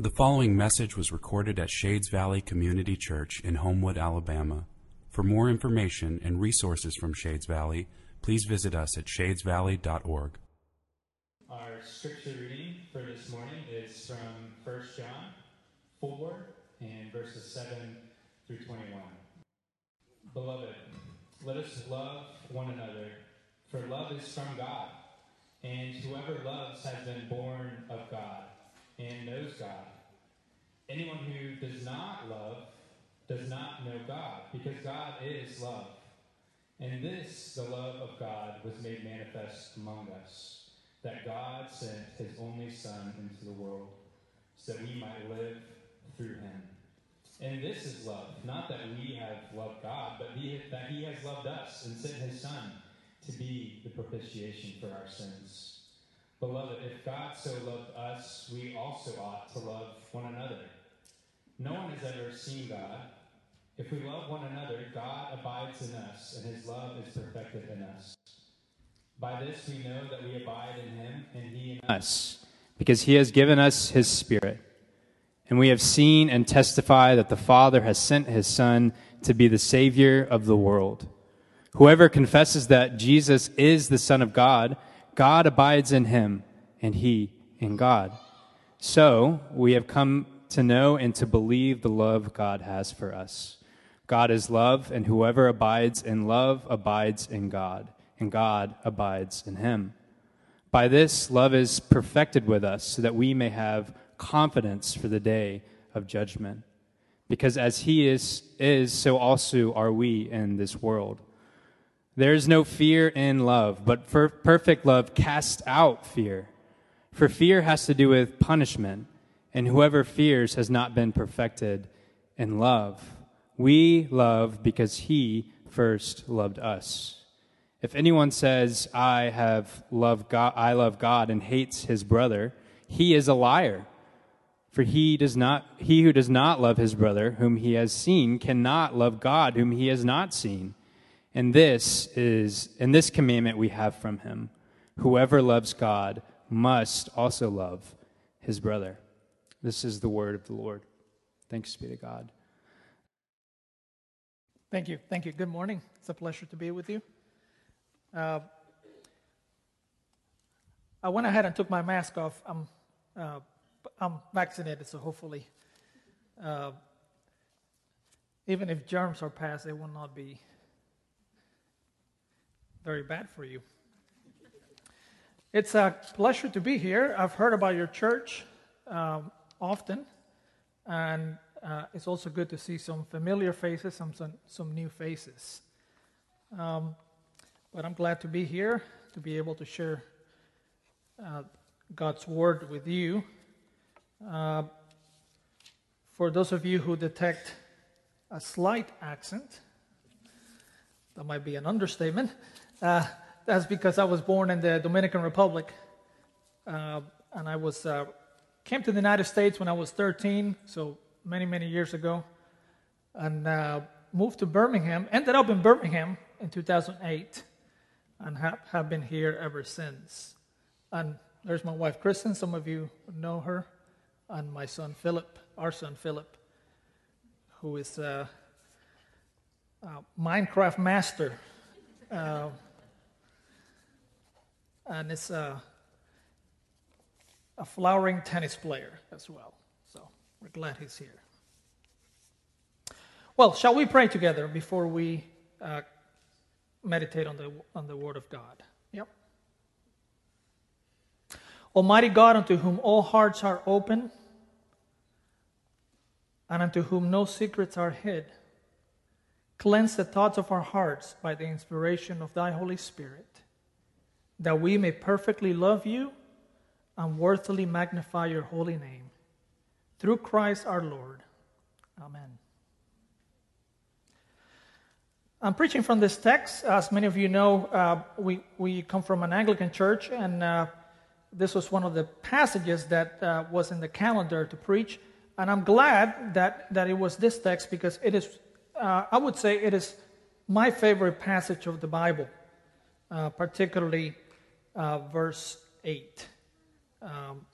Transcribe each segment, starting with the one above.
The following message was recorded at Shades Valley Community Church in Homewood, Alabama. For more information and resources from Shades Valley, please visit us at shadesvalley.org. Our scripture reading for this morning is from 1 John 4 and verses 7 through 21. Beloved, let us love one another, for love is from God, and whoever loves has been born of God and knows God. Anyone who does not love does not know God, because God is love. And this, the love of God, was made manifest among us, that God sent his only Son into the world, so that we might live through him. And this is love, not that we have loved God, but he, that he has loved us and sent his Son to be the propitiation for our sins. Beloved, if God so loved us, we also ought to love one another. No one has ever seen God. If we love one another, God abides in us, and his love is perfected in us. By this we know that we abide in him, and he in us, because he has given us his Spirit. And we have seen and testify that the Father has sent his Son to be the Savior of the world. Whoever confesses that Jesus is the Son of God, God abides in him, and he in God. So we have come to know and to believe the love God has for us. God is love, and whoever abides in love abides in God, and God abides in him. By this, love is perfected with us, so that we may have confidence for the day of judgment. Because as he is, is so also are we in this world. There is no fear in love, but perfect love casts out fear. For fear has to do with punishment, and whoever fears has not been perfected in love. We love because he first loved us. If anyone says, I have loved God, I love God and hates his brother, he is a liar. For he does not, he who does not love his brother, whom he has seen, cannot love God, whom he has not seen. And this is, and this commandment we have from him. Whoever loves God must also love his brother. This is the word of the Lord. Thanks be to God. Thank you. Thank you. Good morning. It's a pleasure to be with you. Uh, I went ahead and took my mask off. I'm uh, I'm vaccinated, so hopefully, uh, even if germs are passed, it will not be very bad for you. It's a pleasure to be here. I've heard about your church um, often, and uh, it's also good to see some familiar faces, some some, some new faces. Um, but I'm glad to be here to be able to share uh, God's word with you. Uh, for those of you who detect a slight accent, that might be an understatement. Uh, that's because I was born in the Dominican Republic, uh, and I was uh, came to the United States when I was 13, so many many years ago, and uh, moved to Birmingham. Ended up in Birmingham in 2008, and have, have been here ever since. And there's my wife Kristen. Some of you know her and my son Philip, our son Philip, who is a, a Minecraft master. Uh, and is a, a flowering tennis player as well. So we're glad he's here. Well, shall we pray together before we uh, meditate on the, on the Word of God? Yep. Almighty God, unto whom all hearts are open, and unto whom no secrets are hid. Cleanse the thoughts of our hearts by the inspiration of thy Holy Spirit, that we may perfectly love you and worthily magnify your holy name. Through Christ our Lord. Amen. I'm preaching from this text. As many of you know, uh, we, we come from an Anglican church, and uh, this was one of the passages that uh, was in the calendar to preach. And I'm glad that, that it was this text because it is, uh, I would say, it is my favorite passage of the Bible, uh, particularly uh, verse 8. Um,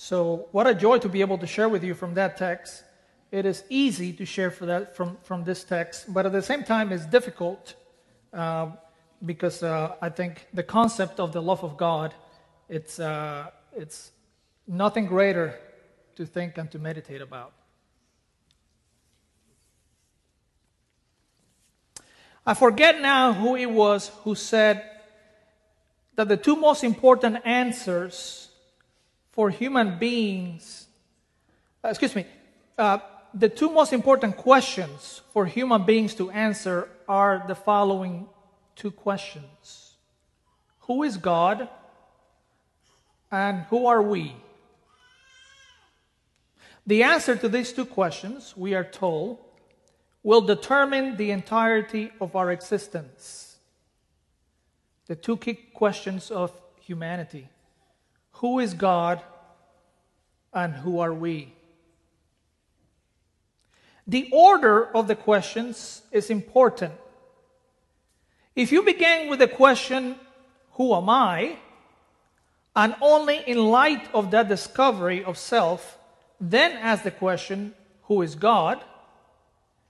So, what a joy to be able to share with you from that text. It is easy to share for that from, from this text, but at the same time, it's difficult uh, because uh, I think the concept of the love of God, it's, uh, it's nothing greater to think and to meditate about. I forget now who it was who said that the two most important answers for human beings, uh, excuse me, uh, the two most important questions for human beings to answer are the following two questions Who is God? And who are we? The answer to these two questions, we are told, will determine the entirety of our existence. The two key questions of humanity Who is God? And who are we? The order of the questions is important. If you begin with the question, Who am I? and only in light of that discovery of self, then ask the question, Who is God?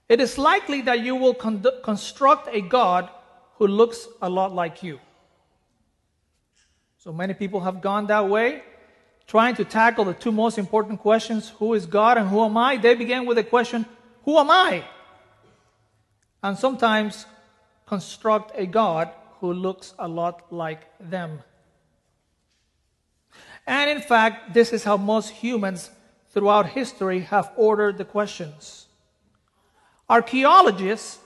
it is likely that you will con- construct a God who looks a lot like you. So many people have gone that way, trying to tackle the two most important questions who is God and who am I? They begin with the question, Who am I? And sometimes construct a God who looks a lot like them. And in fact, this is how most humans throughout history have ordered the questions. Archaeologists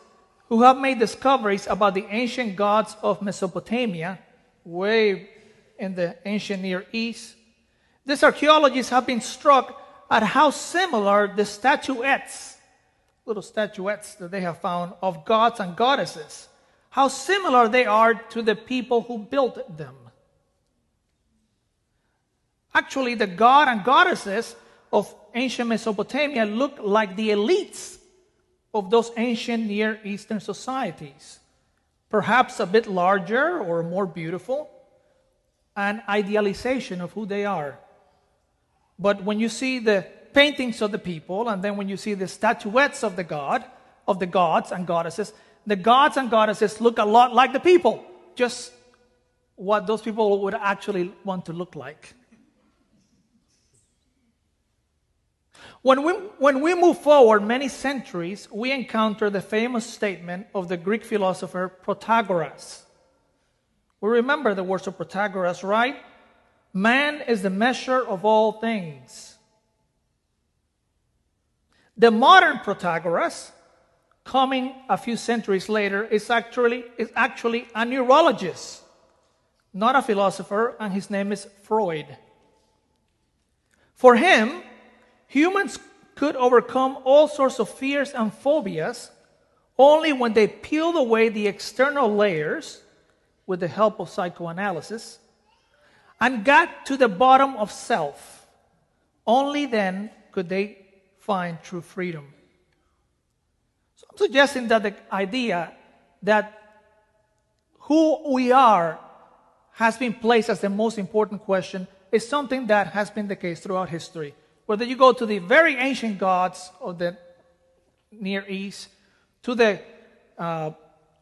who have made discoveries about the ancient gods of Mesopotamia, way in the ancient Near East, these archaeologists have been struck at how similar the statuettes, little statuettes that they have found of gods and goddesses, how similar they are to the people who built them. Actually, the god and goddesses of ancient Mesopotamia look like the elites of those ancient Near Eastern societies. Perhaps a bit larger or more beautiful, an idealization of who they are. But when you see the paintings of the people, and then when you see the statuettes of the god, of the gods and goddesses, the gods and goddesses look a lot like the people, just what those people would actually want to look like. When we, when we move forward many centuries, we encounter the famous statement of the Greek philosopher Protagoras. We remember the words of Protagoras, right? Man is the measure of all things. The modern Protagoras, coming a few centuries later, is actually, is actually a neurologist, not a philosopher, and his name is Freud. For him, Humans could overcome all sorts of fears and phobias only when they peeled away the external layers with the help of psychoanalysis and got to the bottom of self. Only then could they find true freedom. So I'm suggesting that the idea that who we are has been placed as the most important question is something that has been the case throughout history whether you go to the very ancient gods of the Near East, to the uh,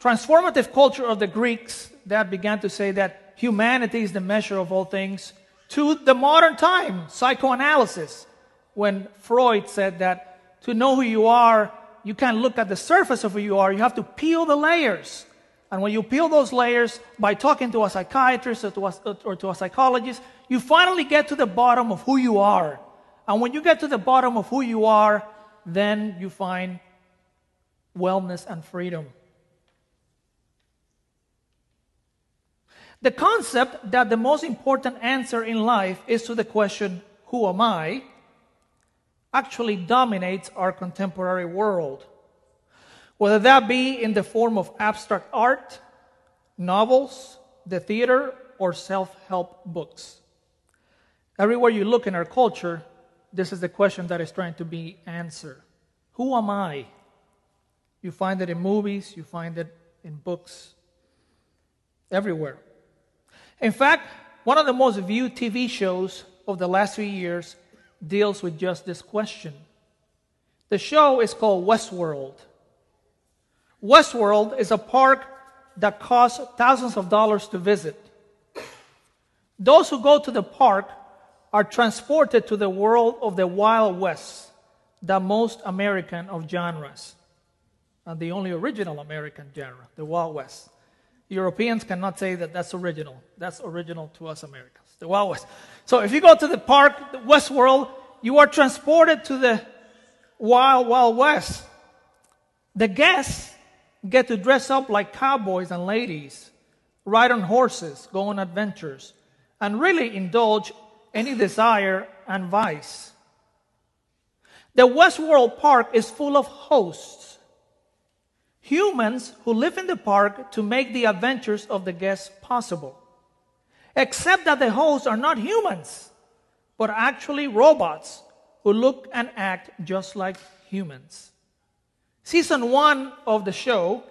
transformative culture of the Greeks that began to say that humanity is the measure of all things, to the modern time, psychoanalysis, when Freud said that to know who you are, you can't look at the surface of who you are, you have to peel the layers. And when you peel those layers by talking to a psychiatrist or to a, or to a psychologist, you finally get to the bottom of who you are. And when you get to the bottom of who you are, then you find wellness and freedom. The concept that the most important answer in life is to the question, Who am I? actually dominates our contemporary world. Whether that be in the form of abstract art, novels, the theater, or self help books. Everywhere you look in our culture, this is the question that is trying to be answered. Who am I? You find it in movies, you find it in books, everywhere. In fact, one of the most viewed TV shows of the last few years deals with just this question. The show is called Westworld. Westworld is a park that costs thousands of dollars to visit. Those who go to the park are transported to the world of the Wild West, the most American of genres, and the only original American genre, the Wild West. Europeans cannot say that that's original. That's original to us Americans, the Wild West. So if you go to the park, the West World, you are transported to the Wild, Wild West. The guests get to dress up like cowboys and ladies, ride on horses, go on adventures, and really indulge any desire and vice. The Westworld Park is full of hosts, humans who live in the park to make the adventures of the guests possible. Except that the hosts are not humans, but actually robots who look and act just like humans. Season one of the show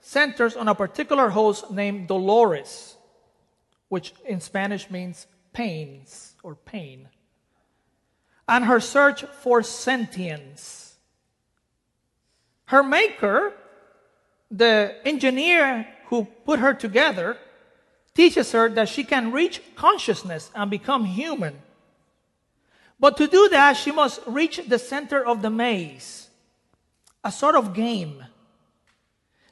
centers on a particular host named Dolores which in Spanish means pains or pain, and her search for sentience. Her maker, the engineer who put her together, teaches her that she can reach consciousness and become human. But to do that, she must reach the center of the maze, a sort of game.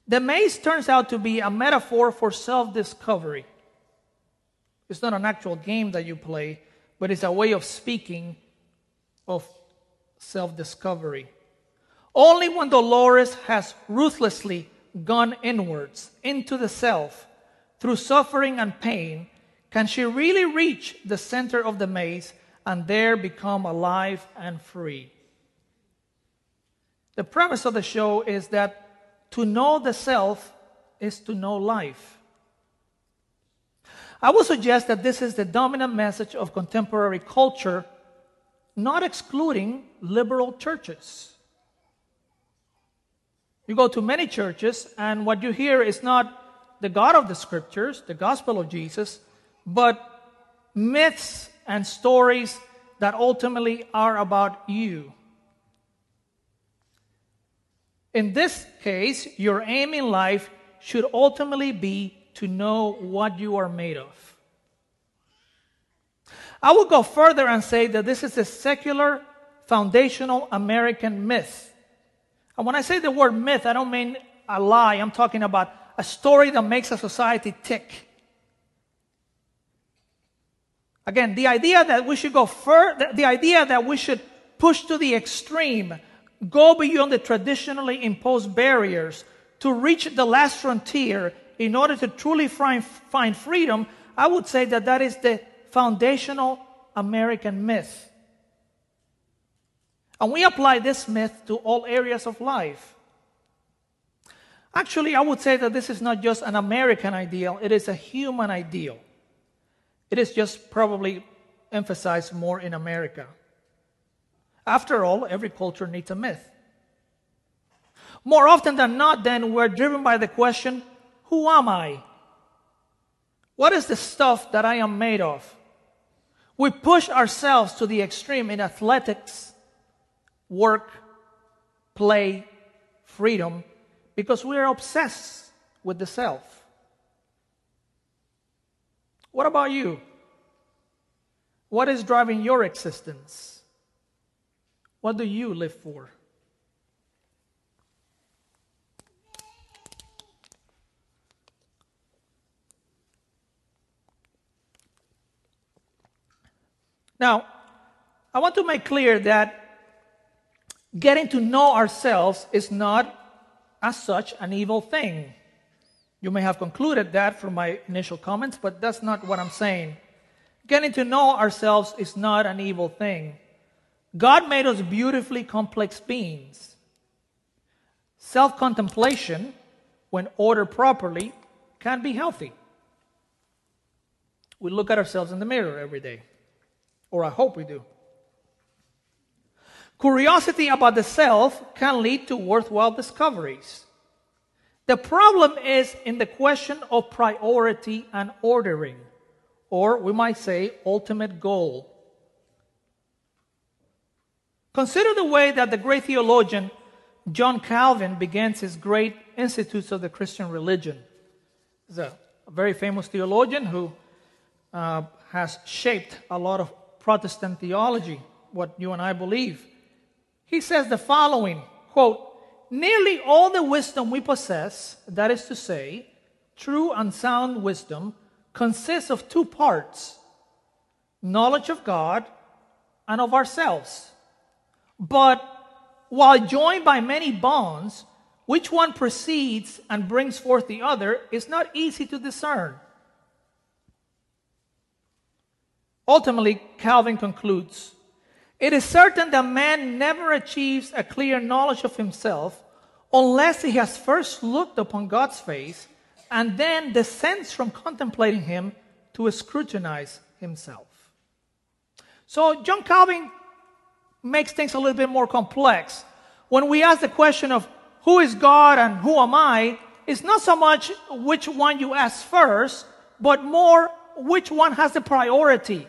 The maze turns out to be a metaphor for self discovery. It's not an actual game that you play, but it's a way of speaking of self discovery. Only when Dolores has ruthlessly gone inwards into the self through suffering and pain can she really reach the center of the maze and there become alive and free. The premise of the show is that to know the self is to know life. I would suggest that this is the dominant message of contemporary culture, not excluding liberal churches. You go to many churches, and what you hear is not the God of the scriptures, the gospel of Jesus, but myths and stories that ultimately are about you. In this case, your aim in life should ultimately be to know what you are made of. I will go further and say that this is a secular, foundational American myth. And when I say the word myth, I don't mean a lie. I'm talking about a story that makes a society tick. Again, the idea that we should go further, the idea that we should push to the extreme, go beyond the traditionally imposed barriers to reach the last frontier in order to truly find, freedom, I would say that that is the foundational American myth. And we apply this myth to all areas of life. Actually, I would say that this is not just an American ideal, it is a human ideal. It is just probably emphasized more in America. After all, every culture needs a myth. More often than not, then, we're driven by the question who am I? What is the stuff that I am made of? We push ourselves to the extreme in athletics, work, play, freedom, because we are obsessed with the self. What about you? What is driving your existence? What do you live for? Now, I want to make clear that getting to know ourselves is not, as such, an evil thing. You may have concluded that from my initial comments, but that's not what I'm saying. Getting to know ourselves is not an evil thing. God made us beautifully complex beings. Self contemplation, when ordered properly, can be healthy. We look at ourselves in the mirror every day. Or I hope we do. Curiosity about the self can lead to worthwhile discoveries. The problem is in the question of priority and ordering, or we might say ultimate goal. Consider the way that the great theologian John Calvin begins his great Institutes of the Christian Religion. He's a, very famous theologian who uh, has shaped a lot of Protestant theology, what you and I believe. He says the following quote, Nearly all the wisdom we possess, that is to say, true and sound wisdom, consists of two parts knowledge of God and of ourselves. But while joined by many bonds, which one precedes and brings forth the other is not easy to discern. Ultimately, Calvin concludes It is certain that man never achieves a clear knowledge of himself unless he has first looked upon God's face and then descends from contemplating him to scrutinize himself. So, John Calvin makes things a little bit more complex. When we ask the question of who is God and who am I, it's not so much which one you ask first, but more which one has the priority,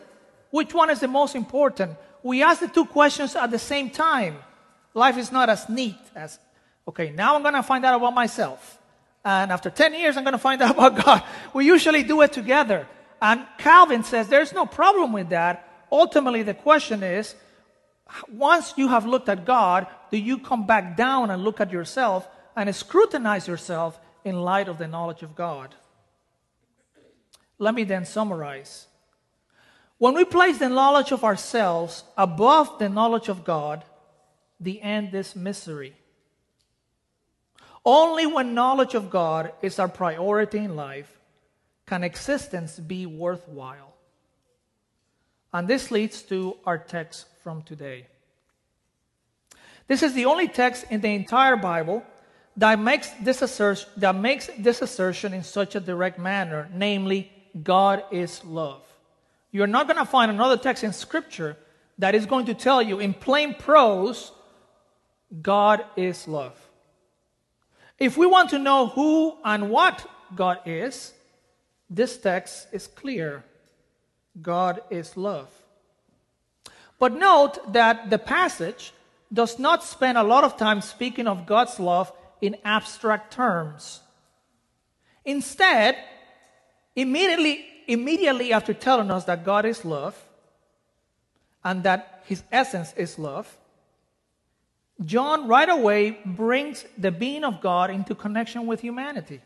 which one is the most important. We ask the two questions at the same time. Life is not as neat as, okay, now I'm going to find out about myself. And after 10 years, I'm going to find out about God. We usually do it together. And Calvin says there's no problem with that. Ultimately, the question is once you have looked at God, do you come back down and look at yourself and scrutinize yourself in light of the knowledge of God? Let me then summarize. When we place the knowledge of ourselves above the knowledge of God, the end is misery. Only when knowledge of God is our priority in life can existence be worthwhile. And this leads to our text from today. This is the only text in the entire Bible that makes this assertion, that makes this assertion in such a direct manner, namely, God is love. You're not going to find another text in Scripture that is going to tell you in plain prose, God is love. If we want to know who and what God is, this text is clear. God is love. But note that the passage does not spend a lot of time speaking of God's love in abstract terms. Instead, immediately, immediately after telling us that God is love and that his essence is love, John right away brings the being of God into connection with humanity.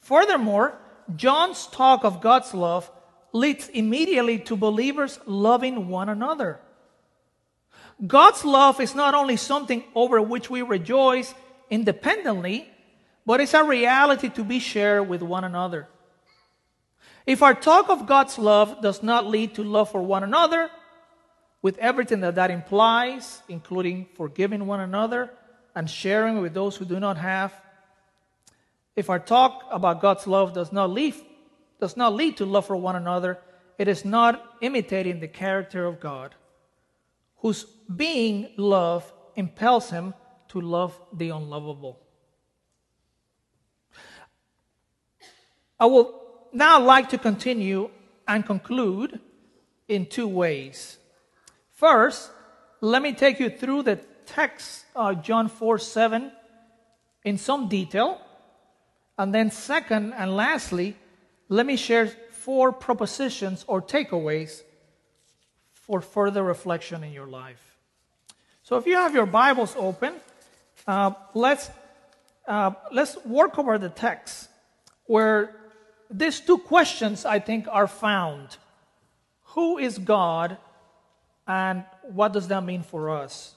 Furthermore, John's talk of God's love leads immediately to believers loving one another. God's love is not only something over which we rejoice independently, but it's a reality to be shared with one another. If our talk of God's love does not lead to love for one another, with everything that that implies, including forgiving one another and sharing with those who do not have, if our talk about God's love does not lead does not lead to love for one another, it is not imitating the character of God, whose being love impels him to love the unlovable. I will now I'd like to continue and conclude in two ways. First, let me take you through the text, uh, John 4 7, in some detail. And then, second and lastly, let me share four propositions or takeaways for further reflection in your life. So, if you have your Bibles open, uh, let's uh, let's work over the text where these two questions I think are found: Who is God, and what does that mean for us?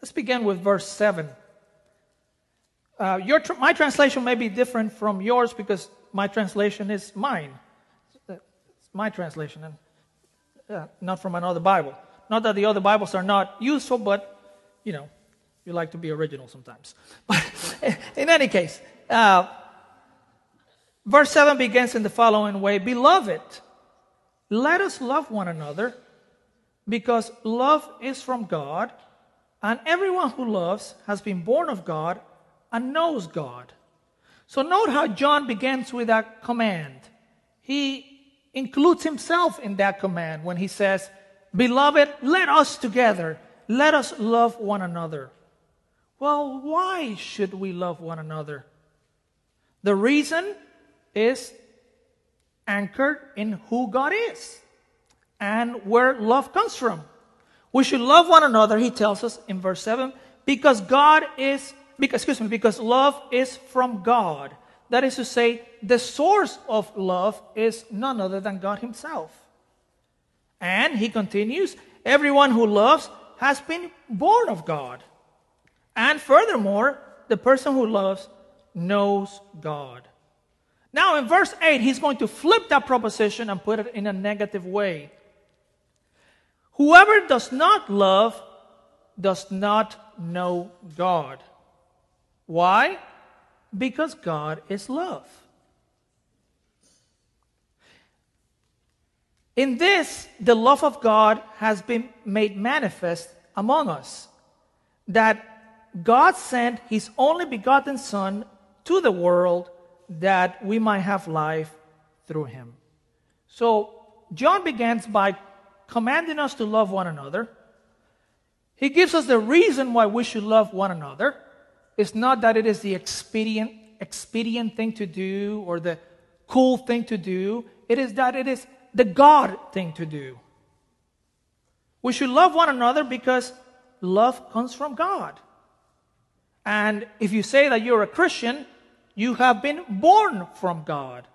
Let's begin with verse seven. Uh, your tr- my translation may be different from yours because my translation is mine. It's my translation, and uh, not from another Bible. Not that the other Bibles are not useful, but you know, you like to be original sometimes. But in any case, uh, verse 7 begins in the following way Beloved, let us love one another because love is from God, and everyone who loves has been born of God and knows God. So note how John begins with that command. He includes himself in that command when he says, Beloved, let us together, let us love one another. Well, why should we love one another? The reason is anchored in who God is and where love comes from. We should love one another, he tells us in verse 7, because God is, because, excuse me, because love is from God. That is to say, the source of love is none other than God himself. And he continues, everyone who loves has been born of God. And furthermore, the person who loves knows God. Now, in verse 8, he's going to flip that proposition and put it in a negative way. Whoever does not love does not know God. Why? Because God is love. In this, the love of God has been made manifest among us. That God sent his only begotten Son to the world that we might have life through him. So, John begins by commanding us to love one another. He gives us the reason why we should love one another. It's not that it is the expedient, expedient thing to do or the cool thing to do, it is that it is the God thing to do. We should love one another because love comes from God. And if you say that you're a Christian, you have been born from God.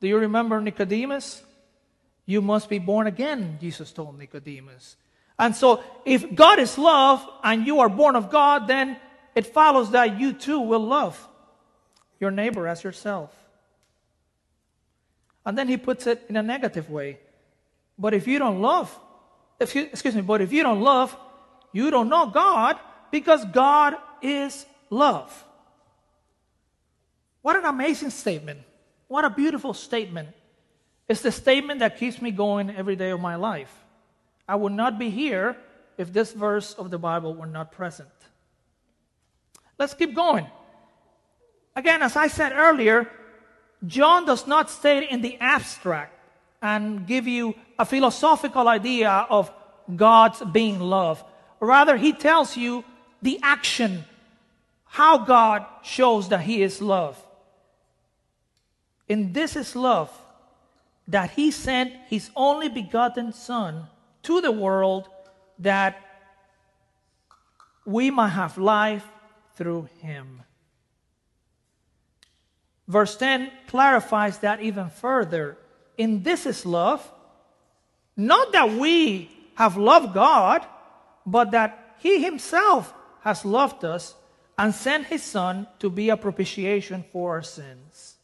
Do you remember Nicodemus? You must be born again, Jesus told Nicodemus. And so, if God is love and you are born of God, then it follows that you too will love your neighbor as yourself. And then he puts it in a negative way. But if you don't love, if you, excuse me, but if you don't love, you don't know God because God is love. What an amazing statement. What a beautiful statement. It's the statement that keeps me going every day of my life. I would not be here if this verse of the Bible were not present. Let's keep going. Again, as I said earlier, John does not state in the abstract and give you a philosophical idea of God's being love. Rather, he tells you the action, how God shows that he is love. And this is love, that he sent his only begotten Son to the world that we might have life through him. Verse 10 clarifies that even further. In this is love, not that we have loved God, but that He Himself has loved us and sent His Son to be a propitiation for our sins.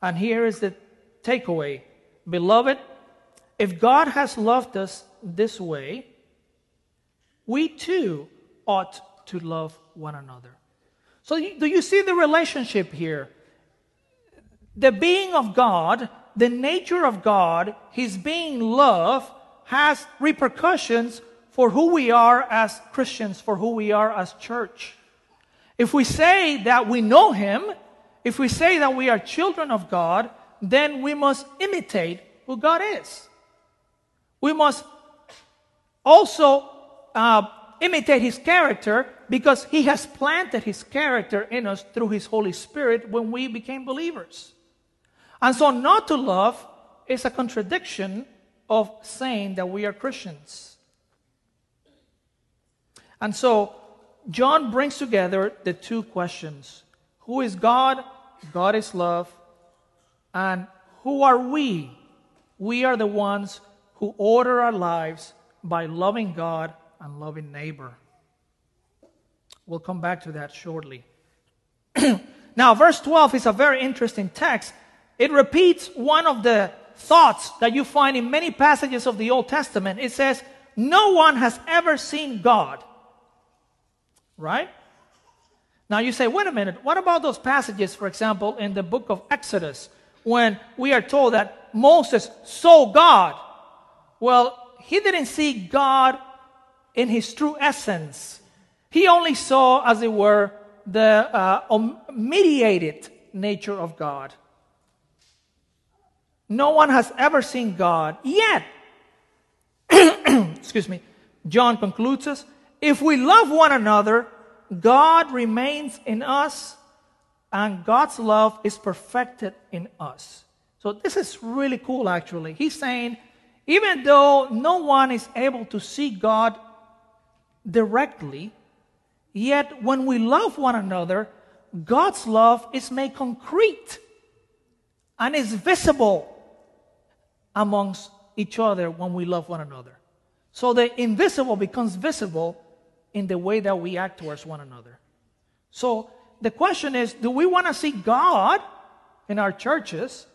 And here is the takeaway Beloved, if God has loved us this way, we too ought to love one another. So, do you see the relationship here? The being of God, the nature of God, His being love, has repercussions for who we are as Christians, for who we are as church. If we say that we know Him, if we say that we are children of God, then we must imitate who God is. We must also uh, imitate His character because He has planted His character in us through His Holy Spirit when we became believers. And so, not to love is a contradiction of saying that we are Christians. And so, John brings together the two questions Who is God? God is love. And who are we? We are the ones who order our lives by loving God and loving neighbor. We'll come back to that shortly. now, verse 12 is a very interesting text. It repeats one of the thoughts that you find in many passages of the Old Testament. It says, No one has ever seen God. Right? Now you say, wait a minute, what about those passages, for example, in the book of Exodus, when we are told that Moses saw God? Well, he didn't see God in his true essence. He only saw, as it were, the uh, mediated nature of God. No one has ever seen God, yet excuse me, John concludes us if we love one another, God remains in us and God's love is perfected in us. So this is really cool, actually. He's saying, even though no one is able to see God directly, yet when we love one another, God's love is made concrete and is visible amongst each other when we love one another. So the invisible becomes visible in the way that we act towards one another. So the question is do we want to see God in our churches?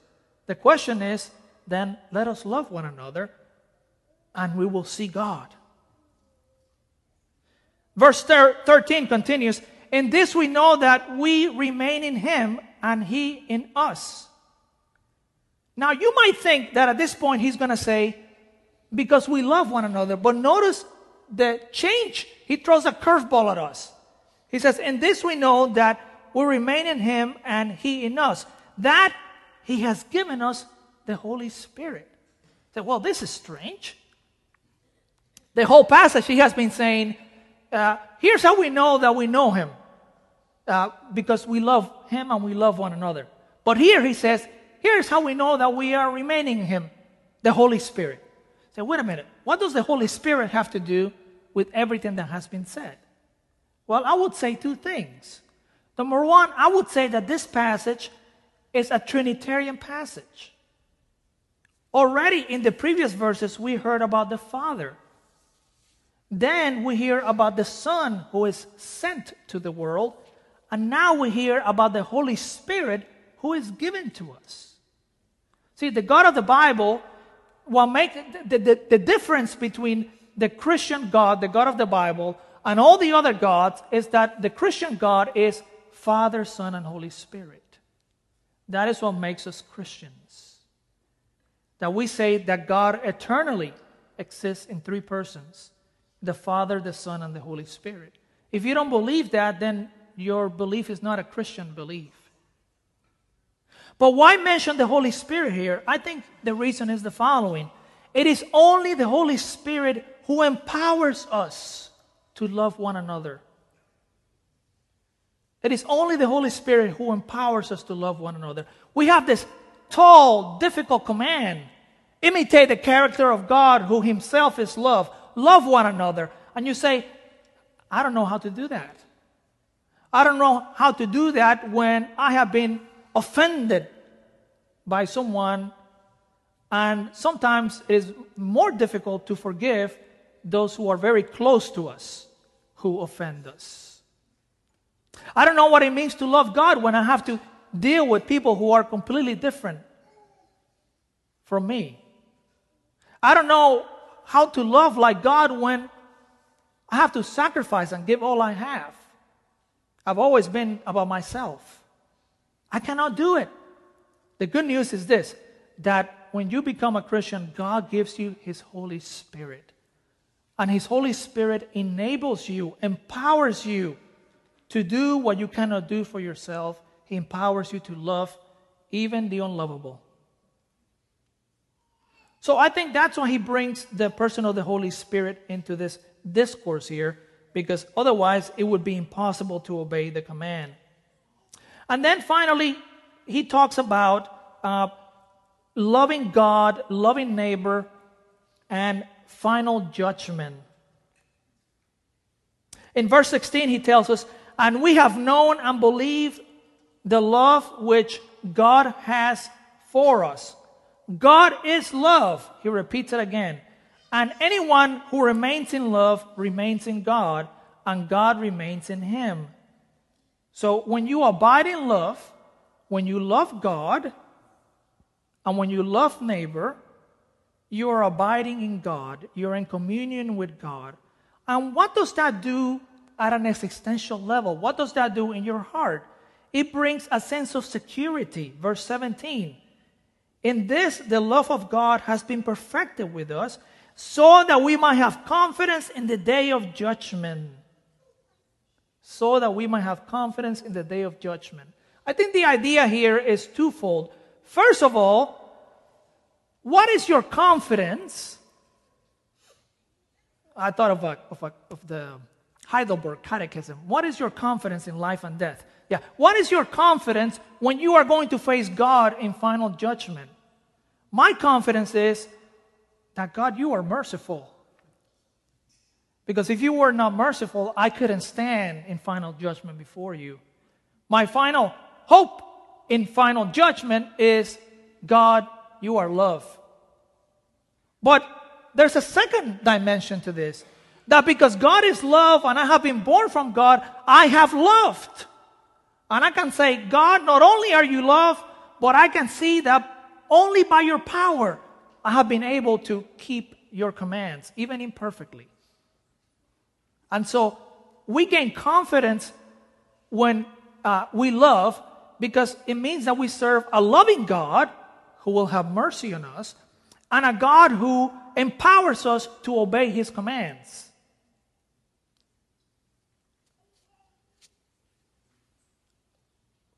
The question is then let us love one another and we will see God. Verse 13 continues In this we know that we remain in Him and He in us. Now you might think that at this point He's going to say, Because we love one another. But notice the change. He throws a curveball at us. He says, In this we know that we remain in him and he in us. That he has given us the Holy Spirit. Say, well, this is strange. The whole passage he has been saying, uh, here's how we know that we know him. Uh, because we love him and we love one another. But here he says, here's how we know that we are remaining in him, the Holy Spirit. Say, wait a minute, what does the Holy Spirit have to do with everything that has been said? Well, I would say two things. Number one, I would say that this passage is a Trinitarian passage. Already in the previous verses, we heard about the Father. Then we hear about the Son who is sent to the world. And now we hear about the Holy Spirit who is given to us. See, the God of the Bible will make the, the, the difference between the Christian God, the God of the Bible, and all the other gods is that the Christian God is Father, Son, and Holy Spirit. That is what makes us Christians. That we say that God eternally exists in three persons the Father, the Son, and the Holy Spirit. If you don't believe that, then your belief is not a Christian belief. But why mention the Holy Spirit here? I think the reason is the following it is only the Holy Spirit who empowers us to love one another. It is only the Holy Spirit who empowers us to love one another. We have this tall, difficult command imitate the character of God who himself is love. Love one another. And you say, I don't know how to do that. I don't know how to do that when I have been offended by someone. And sometimes it is more difficult to forgive those who are very close to us who offend us. I don't know what it means to love God when I have to deal with people who are completely different from me. I don't know how to love like God when I have to sacrifice and give all I have. I've always been about myself. I cannot do it. The good news is this that when you become a Christian, God gives you His Holy Spirit. And His Holy Spirit enables you, empowers you to do what you cannot do for yourself. He empowers you to love even the unlovable. So I think that's why he brings the person of the Holy Spirit into this discourse here, because otherwise it would be impossible to obey the command. And then finally, he talks about uh, loving God, loving neighbor, and final judgment. In verse 16, he tells us, And we have known and believed the love which God has for us. God is love. He repeats it again. And anyone who remains in love remains in God, and God remains in him. So when you abide in love, when you love God, and when you love neighbor, you are abiding in God, you're in communion with God. And what does that do at an existential level? What does that do in your heart? It brings a sense of security. Verse 17. In this, the love of God has been perfected with us, so that we might have confidence in the day of judgment. So that we might have confidence in the day of judgment. I think the idea here is twofold. First of all, what is your confidence I thought of, a, of, a, of the Heidelberg Catechism. What is your confidence in life and death? Yeah. What is your confidence when you are going to face God in final judgment? My confidence is that God, you are merciful. Because if you were not merciful, I couldn't stand in final judgment before you. My final hope in final judgment is God, you are love. But there's a second dimension to this that because God is love and I have been born from God, I have loved. And I can say, God, not only are you love, but I can see that only by your power I have been able to keep your commands, even imperfectly. And so we gain confidence when uh, we love because it means that we serve a loving God who will have mercy on us and a God who empowers us to obey his commands.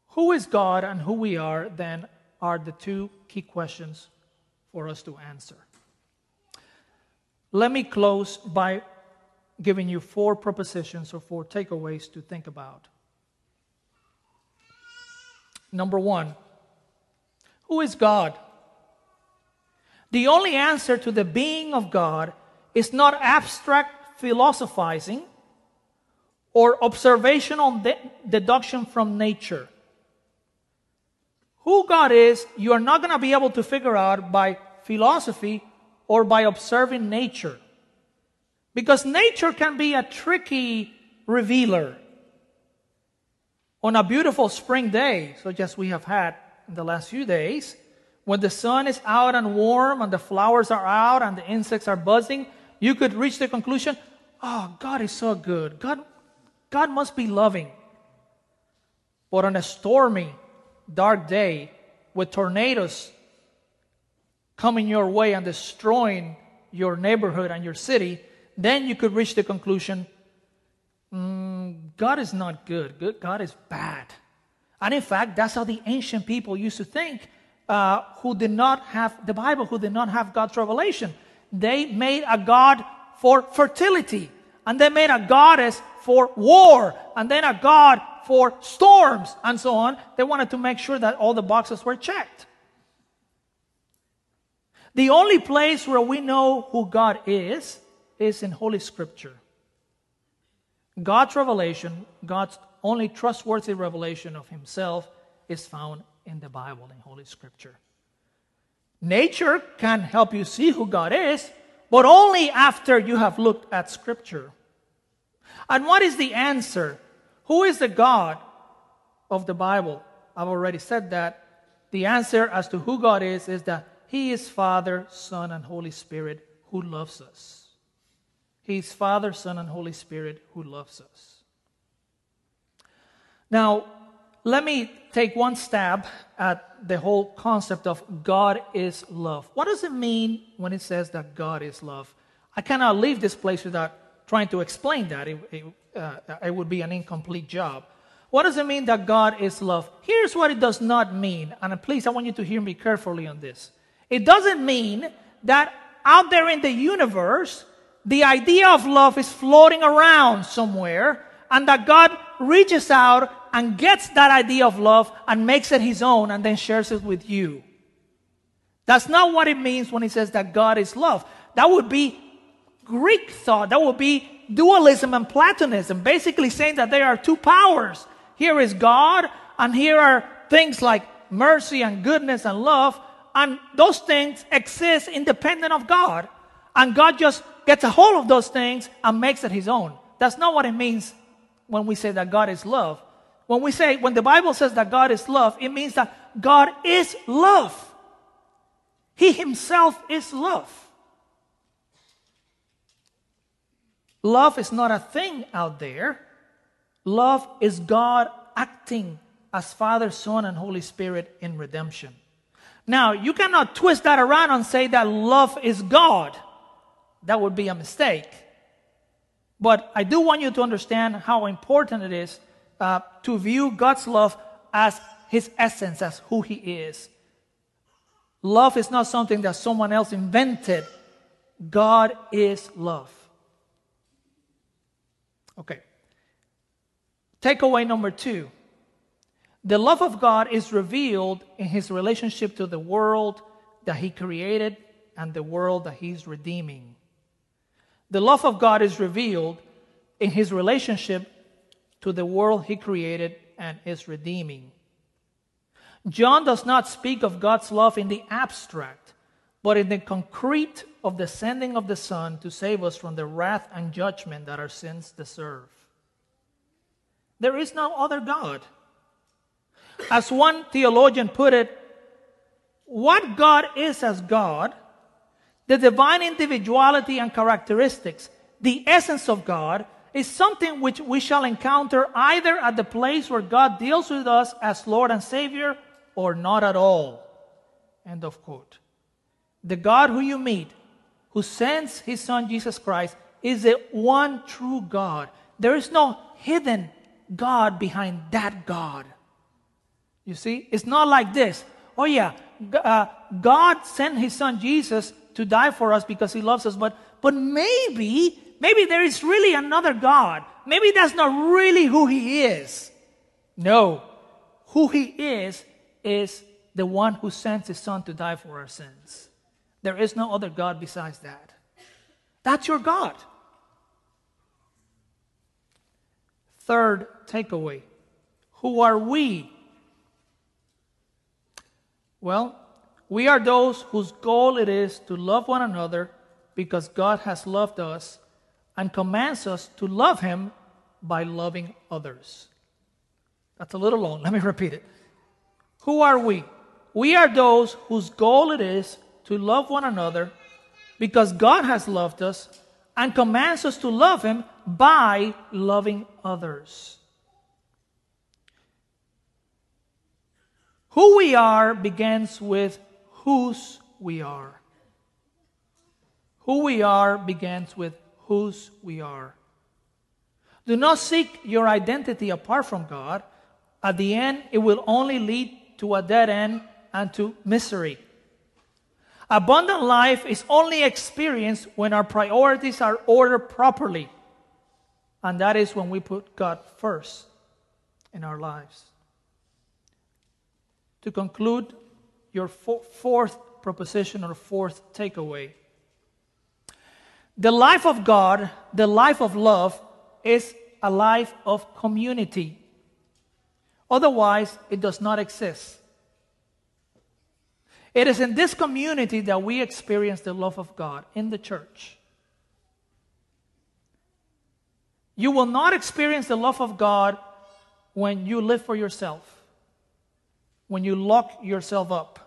Who is God and who we are, then, are the two key questions for us to answer. Let me close by giving you four propositions or four takeaways to think about. Number one, who is God? The only answer to the being of God is not abstract philosophizing or observational de- deduction from nature. Who God is, you are not going to be able to figure out by philosophy or by observing nature. Because nature can be a tricky revealer. On a beautiful spring day, such as we have had in the last few days, when the sun is out and warm and the flowers are out and the insects are buzzing, you could reach the conclusion, oh, God is so good. God, God must be loving. But on a stormy, dark day with tornadoes coming your way and destroying your neighborhood and your city, then you could reach the conclusion mm, God is not good. good, God is bad. And in fact, that's how the ancient people used to think uh, who did not have the Bible, who did not have God's revelation. They made a God for fertility, and they made a goddess for war, and then a God for storms, and so on. They wanted to make sure that all the boxes were checked. The only place where we know who God is is in Holy Scripture. God's revelation, God's only trustworthy revelation of Himself, is found in the Bible, in Holy Scripture. Nature can help you see who God is, but only after you have looked at Scripture. And what is the answer? Who is the God of the Bible? I've already said that. The answer as to who God is is that He is Father, Son, and Holy Spirit who loves us. He is Father, Son, and Holy Spirit who loves us. Now, let me take one stab at the whole concept of God is love. What does it mean when it says that God is love? I cannot leave this place without trying to explain that. It, it, uh, it would be an incomplete job. What does it mean that God is love? Here's what it does not mean, and please, I want you to hear me carefully on this. It doesn't mean that out there in the universe, the idea of love is floating around somewhere, and that God reaches out and gets that idea of love and makes it his own and then shares it with you. That's not what it means when he says that God is love. That would be Greek thought. That would be dualism and Platonism, basically saying that there are two powers. Here is God, and here are things like mercy and goodness and love, and those things exist independent of God. And God just gets a hold of those things and makes it his own. That's not what it means when we say that God is love. When we say, when the Bible says that God is love, it means that God is love. He himself is love. Love is not a thing out there. Love is God acting as Father, Son, and Holy Spirit in redemption. Now, you cannot twist that around and say that love is God. That would be a mistake. But I do want you to understand how important it is uh, to view God's love as his essence, as who he is. Love is not something that someone else invented. God is love. Okay. Takeaway number two the love of God is revealed in his relationship to the world that he created and the world that he's redeeming. The love of God is revealed in his relationship to the world he created and is redeeming. John does not speak of God's love in the abstract, but in the concrete of the sending of the Son to save us from the wrath and judgment that our sins deserve. There is no other God. As one theologian put it, what God is as God, the divine individuality and characteristics, the essence of God, is something which we shall encounter either at the place where God deals with us as Lord and Savior or not at all. End of quote. The God who you meet, who sends his Son Jesus Christ, is the one true God. There is no hidden God behind that God. You see, it's not like this. Oh, yeah, uh, God sent his son Jesus to die for us because he loves us, but, but maybe, maybe there is really another God. Maybe that's not really who he is. No, who he is is the one who sent his son to die for our sins. There is no other God besides that. That's your God. Third takeaway Who are we well, we are those whose goal it is to love one another because God has loved us and commands us to love Him by loving others. That's a little long. Let me repeat it. Who are we? We are those whose goal it is to love one another because God has loved us and commands us to love Him by loving others. Who we are begins with whose we are. Who we are begins with whose we are. Do not seek your identity apart from God. At the end, it will only lead to a dead end and to misery. Abundant life is only experienced when our priorities are ordered properly. And that is when we put God first in our lives to conclude your fourth proposition or fourth takeaway. The life of God, the life of love, is a life of community. Otherwise, it does not exist. It is in this community that we experience the love of God in the church. You will not experience the love of God when you live for yourself when you lock yourself up.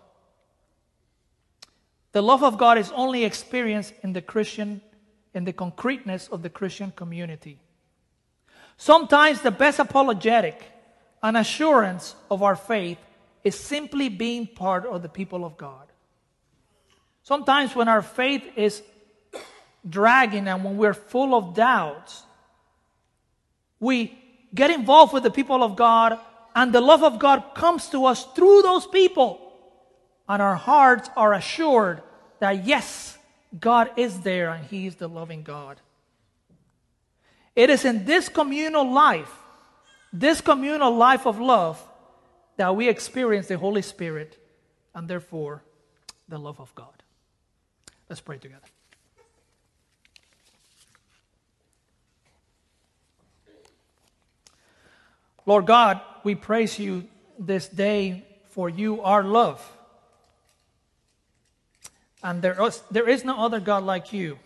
The love of God is only experienced in the Christian, in the concreteness of the Christian community. Sometimes the best apologetic and assurance of our faith is simply being part of the people of God. Sometimes when our faith is dragging and when we're full of doubts, we get involved with the people of God and the love of God comes to us through those people. And our hearts are assured that yes, God is there and He is the loving God. It is in this communal life, this communal life of love, that we experience the Holy Spirit and therefore the love of God. Let's pray together. Lord God, we praise you this day for you are love. And there is, there is no other God like you.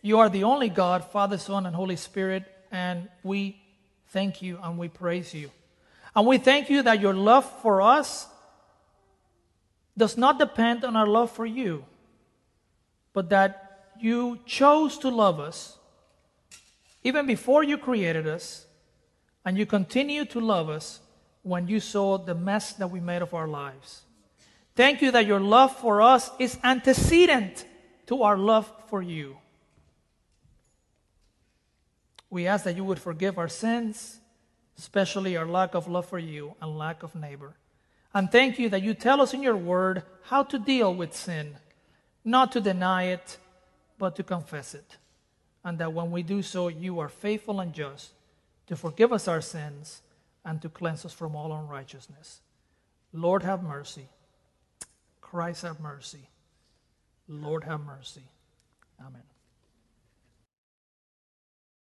You are the only God, Father, Son, and Holy Spirit, and we thank you and we praise you. And we thank you that your love for us does not depend on our love for you, but that you chose to love us even before you created us and you continue to love us when you saw the mess that we made of our lives. Thank you that your love for us is antecedent to our love for you. We ask that you would forgive our sins, especially our lack of love for you and lack of neighbor. And thank you that you tell us in your word how to deal with sin, not to deny it, but to confess it. and that when we do so, you are faithful and just to forgive us our sins and to cleanse us from all unrighteousness. Lord, have mercy. Christ, have mercy. Lord, have mercy. Amen.